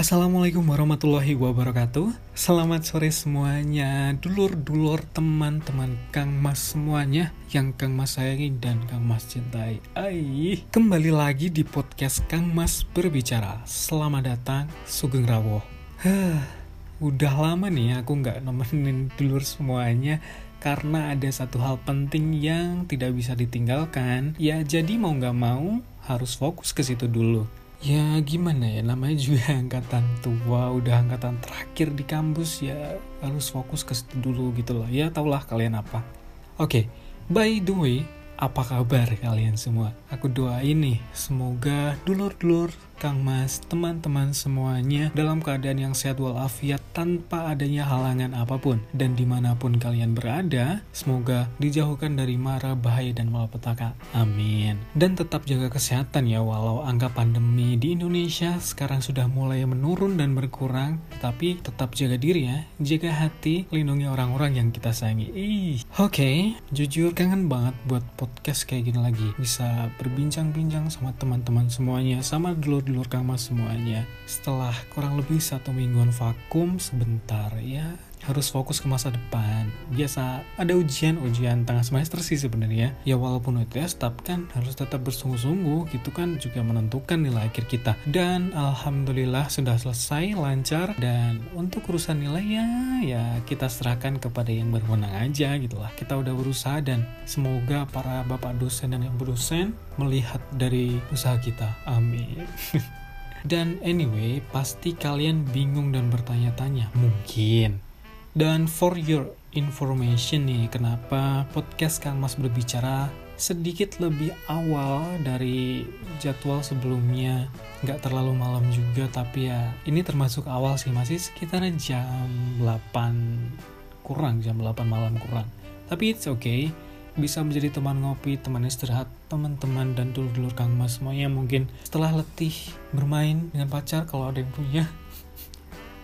Assalamualaikum warahmatullahi wabarakatuh. Selamat sore semuanya. Dulur-dulur teman-teman Kang Mas semuanya Yang Kang Mas sayangi dan Kang Mas cintai. Ai, Kembali lagi di podcast Kang Mas Berbicara. Selamat datang Sugeng Rawo Huh, Udah lama nih aku nggak nemenin dulur semuanya Karena ada satu hal penting yang tidak bisa ditinggalkan. Ya jadi mau nggak mau harus fokus ke situ dulu ya gimana ya? Namanya juga angkatan tua udah angkatan terakhir di kampus ya harus fokus ke situ dulu gitu loh. Ya taulah kalian apa. Oke okay, by the way apa kabar kalian semua? Aku doain nih semoga dulur-dulur Kang Mas, teman-teman semuanya dalam keadaan yang sehat walafiat tanpa adanya halangan apa pun. Dan di mana pun kalian berada, semoga dijauhkan dari mara, bahaya, dan malapetaka. Amin. Dan tetap jaga kesehatan ya, walau angka pandemi di Indonesia sekarang sudah mulai menurun dan berkurang, tapi tetap jaga diri ya, jaga hati, lindungi orang-orang yang kita sayangi. Ih, oke, okay, jujur kangen banget buat podcast kayak gini lagi. Bisa berbincang-bincang sama teman-teman semuanya, sama dulur dulur Kang Mas semuanya. Setelah kurang lebih satu mingguan vakum sebentar ya, harus fokus ke masa depan. Biasa ada ujian-ujian tengah semester sih sebenarnya. Ya walaupun UTS, tapi kan harus tetap bersungguh-sungguh gitu kan juga menentukan nilai akhir kita. Dan alhamdulillah sudah selesai lancar dan untuk urusan nilai ya ya kita serahkan kepada yang berwenang aja gitu lah. Kita udah berusaha dan semoga para bapak dosen dan ibu dosen melihat dari usaha kita. Amin. Dan anyway, pasti kalian bingung dan bertanya-tanya. Mungkin. Dan for your information nih, kenapa podcast Kang Mas berbicara sedikit lebih awal dari jadwal sebelumnya. Nggak terlalu malam juga, tapi ya ini termasuk awal sih, masih sekitar jam 8 kurang, jam 8 malam kurang. Tapi it's okay bisa menjadi teman ngopi, teman istirahat, teman-teman dan dulur-dulur Kang Mas semuanya mungkin setelah letih bermain dengan pacar kalau ada yang punya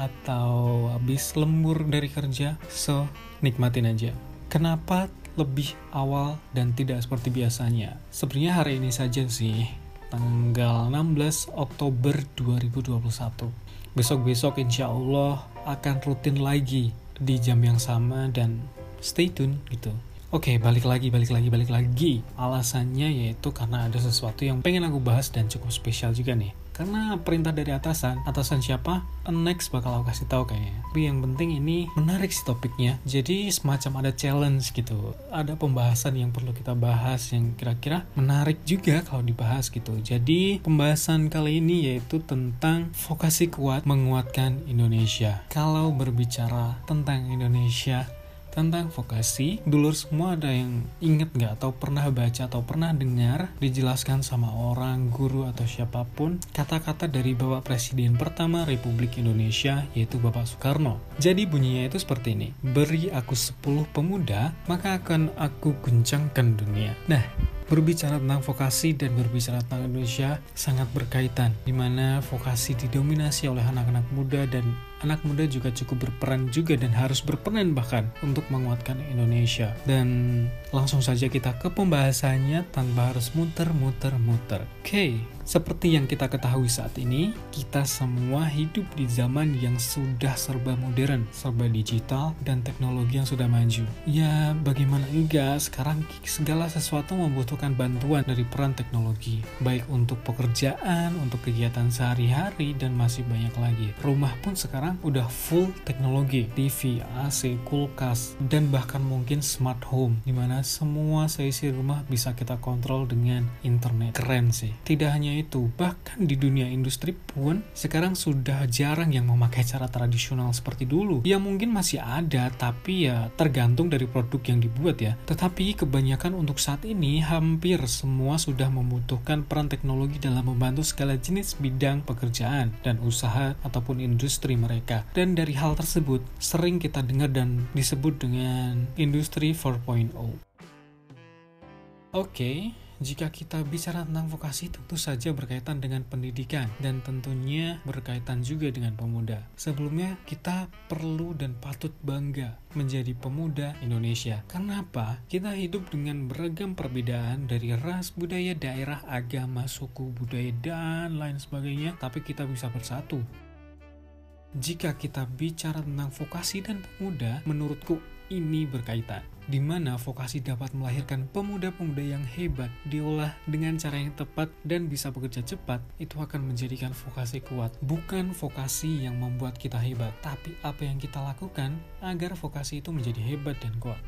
atau habis lembur dari kerja, so nikmatin aja. Kenapa lebih awal dan tidak seperti biasanya? Sebenarnya hari ini saja sih, tanggal 16 Oktober 2021. Besok-besok insya Allah akan rutin lagi di jam yang sama dan stay tune gitu. Oke, okay, balik lagi, balik lagi, balik lagi. Alasannya yaitu karena ada sesuatu yang pengen aku bahas dan cukup spesial juga nih. Karena perintah dari atasan, atasan siapa? Next bakal aku kasih tahu kayaknya. Tapi yang penting ini menarik sih topiknya. Jadi semacam ada challenge gitu. Ada pembahasan yang perlu kita bahas yang kira-kira menarik juga kalau dibahas gitu. Jadi pembahasan kali ini yaitu tentang vokasi kuat menguatkan Indonesia. Kalau berbicara tentang Indonesia, tentang vokasi, dulur semua ada yang inget nggak atau pernah baca atau pernah dengar dijelaskan sama orang, guru atau siapa pun kata-kata dari Bapak Presiden pertama Republik Indonesia yaitu Bapak Soekarno. Jadi bunyinya itu seperti ini, beri aku 10 pemuda, maka akan aku guncangkan dunia. Nah, berbicara tentang vokasi dan berbicara tentang Indonesia sangat berkaitan, di mana vokasi didominasi oleh anak-anak muda dan anak muda juga cukup berperan juga dan harus berperan bahkan untuk menguatkan Indonesia. Dan langsung saja kita ke pembahasannya tanpa harus muter-muter-muter. Oke, okay. Seperti yang kita ketahui saat ini, kita semua hidup di zaman yang sudah serba modern, serba digital, dan teknologi yang sudah maju. Ya, bagaimana enggak, sekarang segala sesuatu membutuhkan bantuan dari peran teknologi, baik untuk pekerjaan, untuk kegiatan sehari-hari, dan masih banyak lagi. Rumah pun sekarang udah full teknologi, TV, AC, kulkas, dan bahkan mungkin smart home, di mana semua seisi rumah bisa kita kontrol dengan internet. Keren sih. Tidak hanya itu, bahkan di dunia industri pun sekarang sudah jarang yang memakai cara tradisional seperti dulu. Ya mungkin masih ada, tapi ya tergantung dari produk yang dibuat ya. Tetapi kebanyakan untuk saat ini hampir semua sudah membutuhkan peran teknologi dalam membantu segala jenis bidang pekerjaan dan usaha ataupun industri mereka. Dan dari hal tersebut sering kita dengar dan disebut dengan industri 4.0. Oke, okay, jika kita bicara tentang vokasi tentu saja berkaitan dengan pendidikan dan tentunya berkaitan juga dengan pemuda. Sebelumnya kita perlu dan patut bangga menjadi pemuda Indonesia. Kenapa? Kita hidup dengan beragam perbedaan dari ras, budaya, daerah, agama, suku, budaya, dan lain sebagainya, tapi kita bisa bersatu Jika kita bicara tentang vokasi dan pemuda, menurutku ini berkaitan di mana vokasi dapat melahirkan pemuda-pemuda yang hebat, diolah dengan cara yang tepat dan bisa bekerja cepat, itu akan menjadikan vokasi kuat. Bukan vokasi yang membuat kita hebat, tapi apa yang kita lakukan agar vokasi itu menjadi hebat dan kuat.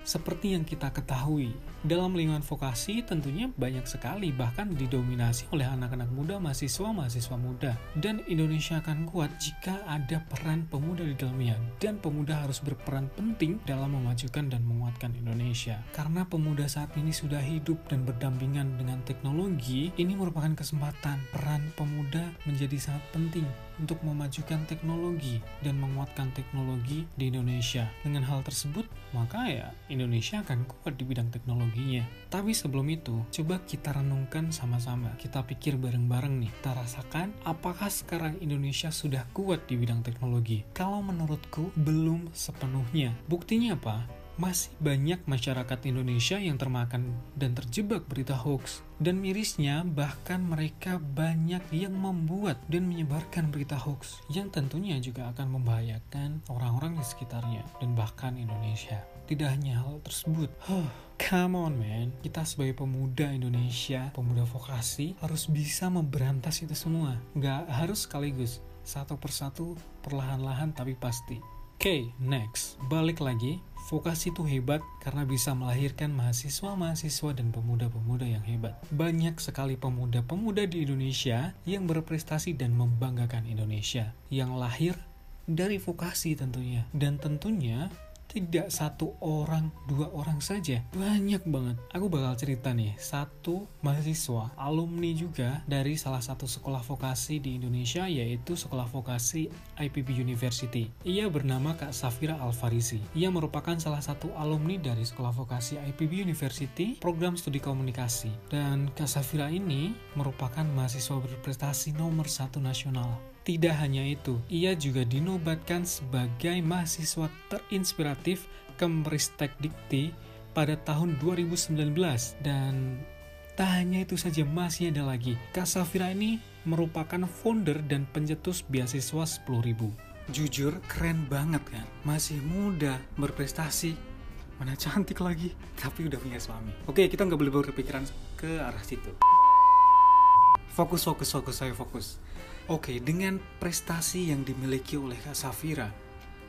Seperti yang kita ketahui, dalam lingkungan vokasi tentunya banyak sekali bahkan didominasi oleh anak-anak muda, mahasiswa-mahasiswa muda. Dan Indonesia akan kuat jika ada peran pemuda di dalamnya. Dan pemuda harus berperan penting dalam memajukan dan menguatkan Indonesia. Karena pemuda saat ini sudah hidup dan berdampingan dengan teknologi, ini merupakan kesempatan peran pemuda menjadi sangat penting untuk memajukan teknologi dan menguatkan teknologi di Indonesia. Dengan hal tersebut, maka ya Indonesia akan kuat di bidang teknologinya. Tapi sebelum itu, coba kita renungkan sama-sama. Kita pikir bareng-bareng nih, kita rasakan apakah sekarang Indonesia sudah kuat di bidang teknologi? Kalau menurutku, belum sepenuhnya. Buktinya apa? masih banyak masyarakat Indonesia yang termakan dan terjebak berita hoax. Dan mirisnya, bahkan mereka banyak yang membuat dan menyebarkan berita hoax yang tentunya juga akan membahayakan orang-orang di sekitarnya dan bahkan Indonesia. Tidak hanya hal tersebut, huh, come on man, kita sebagai pemuda Indonesia, pemuda vokasi, harus bisa memberantas itu semua. Nggak harus sekaligus, satu persatu, perlahan-lahan tapi pasti. Oke, okay, next. Balik lagi Vokasi itu hebat karena bisa melahirkan mahasiswa-mahasiswa dan pemuda-pemuda yang hebat. Banyak sekali pemuda-pemuda di Indonesia yang berprestasi dan membanggakan Indonesia, yang lahir dari vokasi tentunya. Dan tentunya tidak satu orang, dua orang saja. Banyak banget. Aku bakal cerita nih, satu mahasiswa, alumni juga dari salah satu sekolah vokasi di Indonesia, yaitu Sekolah Vokasi IPB University. Ia bernama Kak Safira Alfarisi. Ia merupakan salah satu alumni dari Sekolah Vokasi IPB University, program studi komunikasi. Dan Kak Safira ini merupakan mahasiswa berprestasi nomor satu nasional tidak hanya itu, ia juga dinobatkan sebagai mahasiswa terinspiratif Kemristek Dikti pada tahun 2019 dan tak hanya itu saja masih ada lagi. Kak Safira ini merupakan founder dan pencetus beasiswa 10.000. Jujur keren banget kan, masih muda, berprestasi, mana cantik lagi, tapi udah punya suami. Oke, kita nggak boleh berpikiran ke arah situ. Fokus, fokus, fokus, saya fokus. Oke, dengan prestasi yang dimiliki oleh Kak Safira,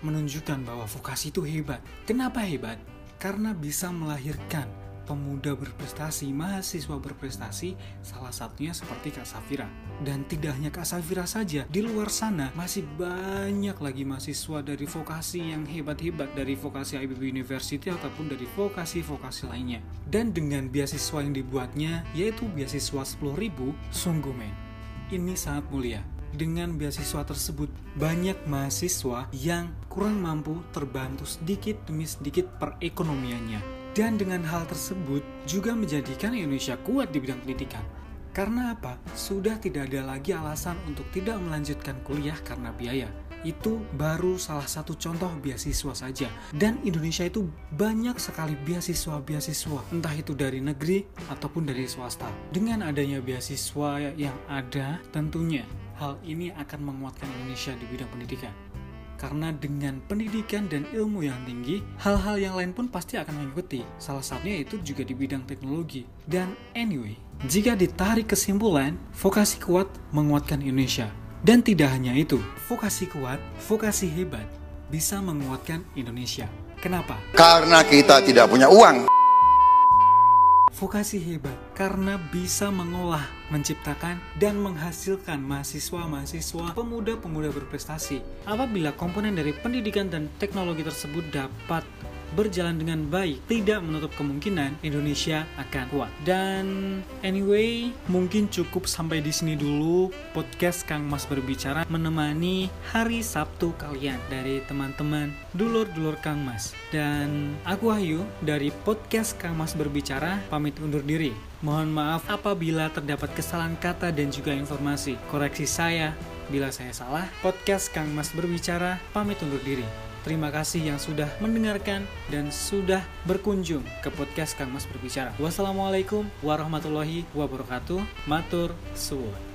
menunjukkan bahwa vokasi itu hebat. Kenapa hebat? Karena bisa melahirkan pemuda berprestasi, mahasiswa berprestasi, salah satunya seperti Kak Safira. Dan tidak hanya Kak Safira saja, di luar sana masih banyak lagi mahasiswa dari vokasi yang hebat-hebat dari vokasi IBB University ataupun dari vokasi-vokasi lainnya. Dan dengan beasiswa yang dibuatnya, yaitu beasiswa 10.000, sungguh men, ini sangat mulia. Dengan beasiswa tersebut, banyak mahasiswa yang kurang mampu terbantu sedikit demi sedikit perekonomiannya. Dan dengan hal tersebut juga menjadikan Indonesia kuat di bidang pendidikan. Karena apa? Sudah tidak ada lagi alasan untuk tidak melanjutkan kuliah karena biaya itu baru salah satu contoh beasiswa saja. Dan Indonesia itu banyak sekali beasiswa-beasiswa, entah itu dari negeri ataupun dari swasta. Dengan adanya beasiswa yang ada, tentunya hal ini akan menguatkan Indonesia di bidang pendidikan. Karena dengan pendidikan dan ilmu yang tinggi, hal-hal yang lain pun pasti akan mengikuti. Salah satunya itu juga di bidang teknologi. Dan anyway, jika ditarik kesimpulan, vokasi kuat menguatkan Indonesia. Dan tidak hanya itu, vokasi kuat, vokasi hebat bisa menguatkan Indonesia. Kenapa? Karena kita tidak punya uang. Vokasi hebat karena bisa mengolah, menciptakan, dan menghasilkan mahasiswa-mahasiswa pemuda-pemuda berprestasi. Apabila komponen dari pendidikan dan teknologi tersebut dapat berjalan dengan baik, tidak menutup kemungkinan Indonesia akan kuat. Dan anyway, mungkin cukup sampai di sini dulu podcast Kang Mas berbicara menemani hari Sabtu kalian dari teman-teman dulur-dulur Kang Mas. Dan aku Ayu dari podcast Kang Mas berbicara pamit undur diri. Mohon maaf apabila terdapat kesalahan kata dan juga informasi. Koreksi saya bila saya salah. Podcast Kang Mas berbicara pamit undur diri. Terima kasih yang sudah mendengarkan dan sudah berkunjung ke podcast Kang Mas Berbicara. Wassalamualaikum warahmatullahi wabarakatuh. Matur suwun.